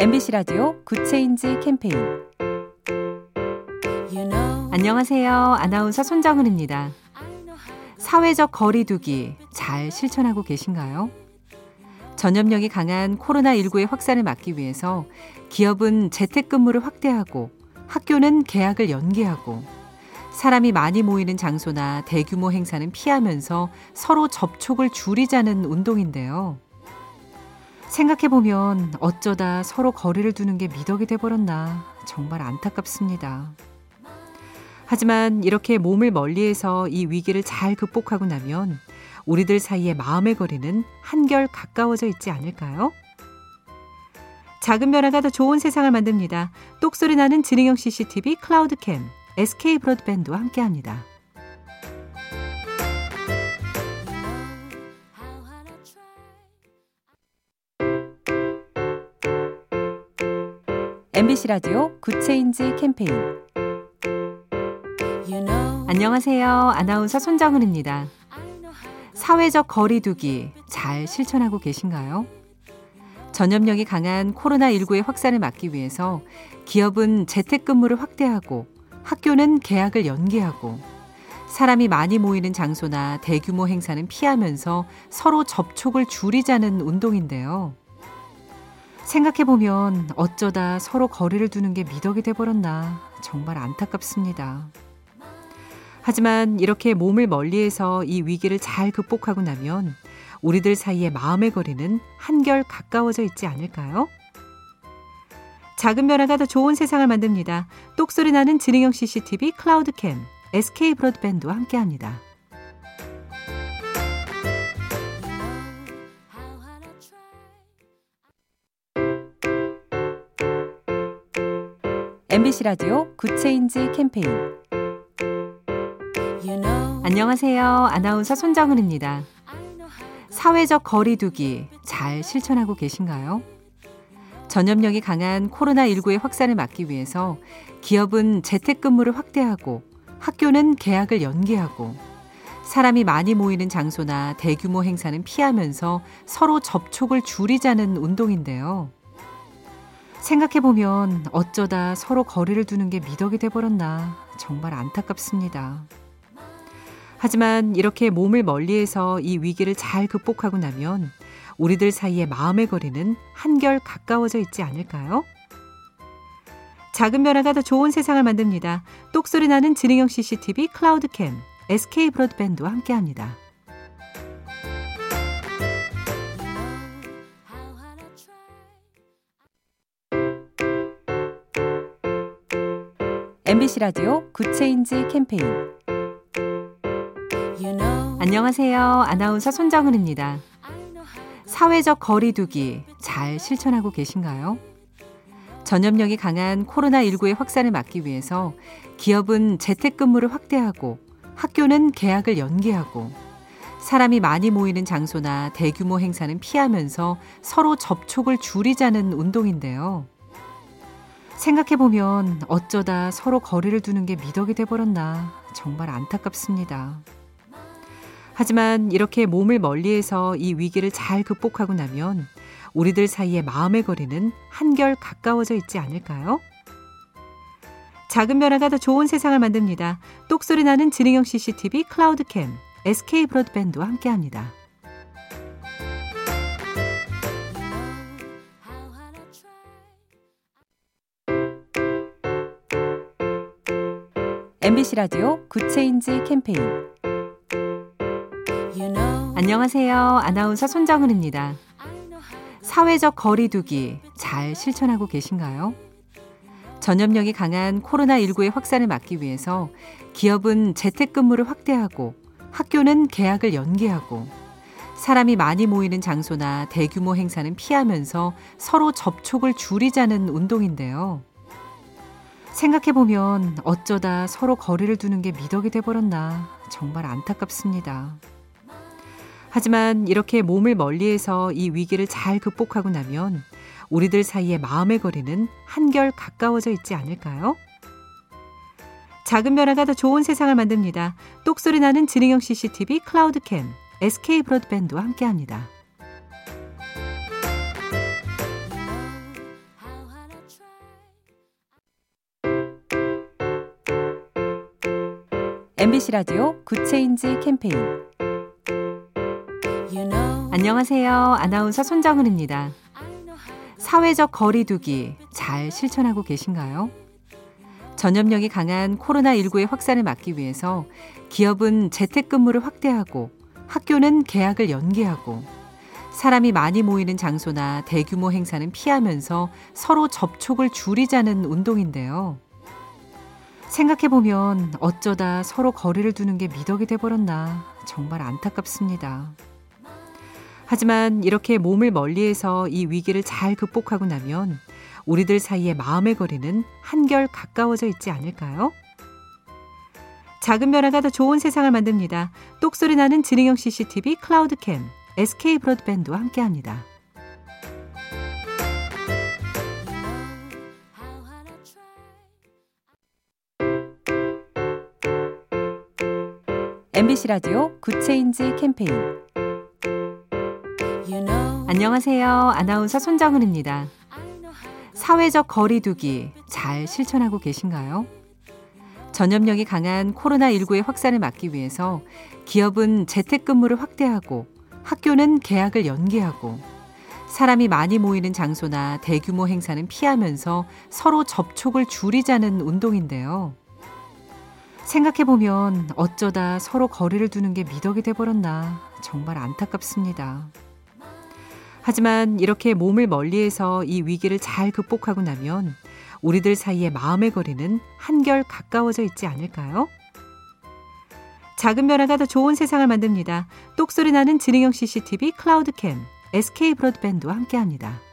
MBC 라디오 Good Change 캠페인 안녕하세요. 아나운서 손정은입니다. 사회적 거리두기 잘 실천하고 계신가요? 전염력이 강한 코로나19의 확산을 막기 위해서 기업은 재택근무를 확대하고 학교는 개학을 연기하고 사람이 많이 모이는 장소나 대규모 행사는 피하면서 서로 접촉을 줄이자는 운동인데요. 생각해보면 어쩌다 서로 거리를 두는 게 미덕이 돼버렸나 정말 안타깝습니다. 하지만 이렇게 몸을 멀리해서 이 위기를 잘 극복하고 나면 우리들 사이의 마음의 거리는 한결 가까워져 있지 않을까요? 작은 변화가 더 좋은 세상을 만듭니다. 똑소리 나는 지능형 CCTV 클라우드캠 SK 브로드밴드와 함께합니다. MBC 라디오 Good Change 캠페인 안녕하세요. 아나운서 손정은입니다. 사회적 거리두기 잘 실천하고 계신가요? 전염력이 강한 코로나19의 확산을 막기 위해서 기업은 재택근무를 확대하고 학교는 개학을 연기하고 사람이 많이 모이는 장소나 대규모 행사는 피하면서 서로 접촉을 줄이자는 운동인데요. 생각해보면 어쩌다 서로 거리를 두는 게 미덕이 돼버렸나 정말 안타깝습니다. 하지만 이렇게 몸을 멀리해서 이 위기를 잘 극복하고 나면 우리들 사이의 마음의 거리는 한결 가까워져 있지 않을까요? 작은 변화가 더 좋은 세상을 만듭니다. 똑소리 나는 지능형 CCTV 클라우드캠 SK 브로드밴드와 함께합니다. MBC 라디오 Good Change 캠페인 안녕하세요. 아나운서 손정은입니다. 사회적 거리두기 잘 실천하고 계신가요? 전염력이 강한 코로나19의 확산을 막기 위해서 기업은 재택근무를 확대하고 학교는 개학을 연기하고 사람이 많이 모이는 장소나 대규모 행사는 피하면서 서로 접촉을 줄이자는 운동인데요. 생각해보면 어쩌다 서로 거리를 두는 게 미덕이 돼버렸나 정말 안타깝습니다. 하지만 이렇게 몸을 멀리해서 이 위기를 잘 극복하고 나면 우리들 사이의 마음의 거리는 한결 가까워져 있지 않을까요? 작은 변화가 더 좋은 세상을 만듭니다. 똑소리 나는 지능형 CCTV 클라우드캠 SK 브로드밴드와 함께합니다. MBC 라디오 Good Change 캠페인 안녕하세요. 아나운서 손정은입니다. 사회적 거리두기 잘 실천하고 계신가요? 전염력이 강한 코로나19의 확산을 막기 위해서 기업은 재택근무를 확대하고 학교는 개학을 연기하고 사람이 많이 모이는 장소나 대규모 행사는 피하면서 서로 접촉을 줄이자는 운동인데요. 생각해보면 어쩌다 서로 거리를 두는 게 미덕이 돼버렸나 정말 안타깝습니다. 하지만 이렇게 몸을 멀리해서 이 위기를 잘 극복하고 나면 우리들 사이의 마음의 거리는 한결 가까워져 있지 않을까요? 작은 변화가 더 좋은 세상을 만듭니다. 똑소리 나는 지능형 CCTV 클라우드캠 SK 브로드밴드와 함께합니다. MBC 라디오 Good Change 캠페인 안녕하세요. 아나운서 손정은입니다. 사회적 거리두기 잘 실천하고 계신가요? 전염력이 강한 코로나19의 확산을 막기 위해서 기업은 재택근무를 확대하고 학교는 개학을 연기하고 사람이 많이 모이는 장소나 대규모 행사는 피하면서 서로 접촉을 줄이자는 운동인데요. 생각해보면 어쩌다 서로 거리를 두는 게 미덕이 돼버렸나 정말 안타깝습니다. 하지만 이렇게 몸을 멀리해서 이 위기를 잘 극복하고 나면 우리들 사이의 마음의 거리는 한결 가까워져 있지 않을까요? 작은 변화가 더 좋은 세상을 만듭니다. 똑소리 나는 지능형 CCTV 클라우드캠 SK 브로드밴드와 함께합니다. MBC 라디오 Good Change 캠페인 안녕하세요. 아나운서 손정은입니다. 사회적 거리두기 잘 실천하고 계신가요? 전염력이 강한 코로나19의 확산을 막기 위해서 기업은 재택근무를 확대하고 학교는 개학을 연기하고 사람이 많이 모이는 장소나 대규모 행사는 피하면서 서로 접촉을 줄이자는 운동인데요. 생각해보면 어쩌다 서로 거리를 두는 게 미덕이 돼버렸나 정말 안타깝습니다. 하지만 이렇게 몸을 멀리해서 이 위기를 잘 극복하고 나면 우리들 사이의 마음의 거리는 한결 가까워져 있지 않을까요? 작은 변화가 더 좋은 세상을 만듭니다. 똑소리 나는 지능형 CCTV 클라우드캠 SK 브로드밴드와 함께합니다. MBC 라디오 Good Change 캠페인 안녕하세요. 아나운서 손정은입니다. 사회적 거리두기 잘 실천하고 계신가요? 전염력이 강한 코로나19의 확산을 막기 위해서 기업은 재택근무를 확대하고 학교는 개학을 연기하고 사람이 많이 모이는 장소나 대규모 행사는 피하면서 서로 접촉을 줄이자는 운동인데요. 생각해보면 어쩌다 서로 거리를 두는 게 미덕이 돼버렸나 정말 안타깝습니다. 하지만 이렇게 몸을 멀리해서 이 위기를 잘 극복하고 나면 우리들 사이의 마음의 거리는 한결 가까워져 있지 않을까요? 작은 변화가 더 좋은 세상을 만듭니다. 똑소리 나는 지능형 CCTV 클라우드캠 SK 브로드밴드와 함께합니다.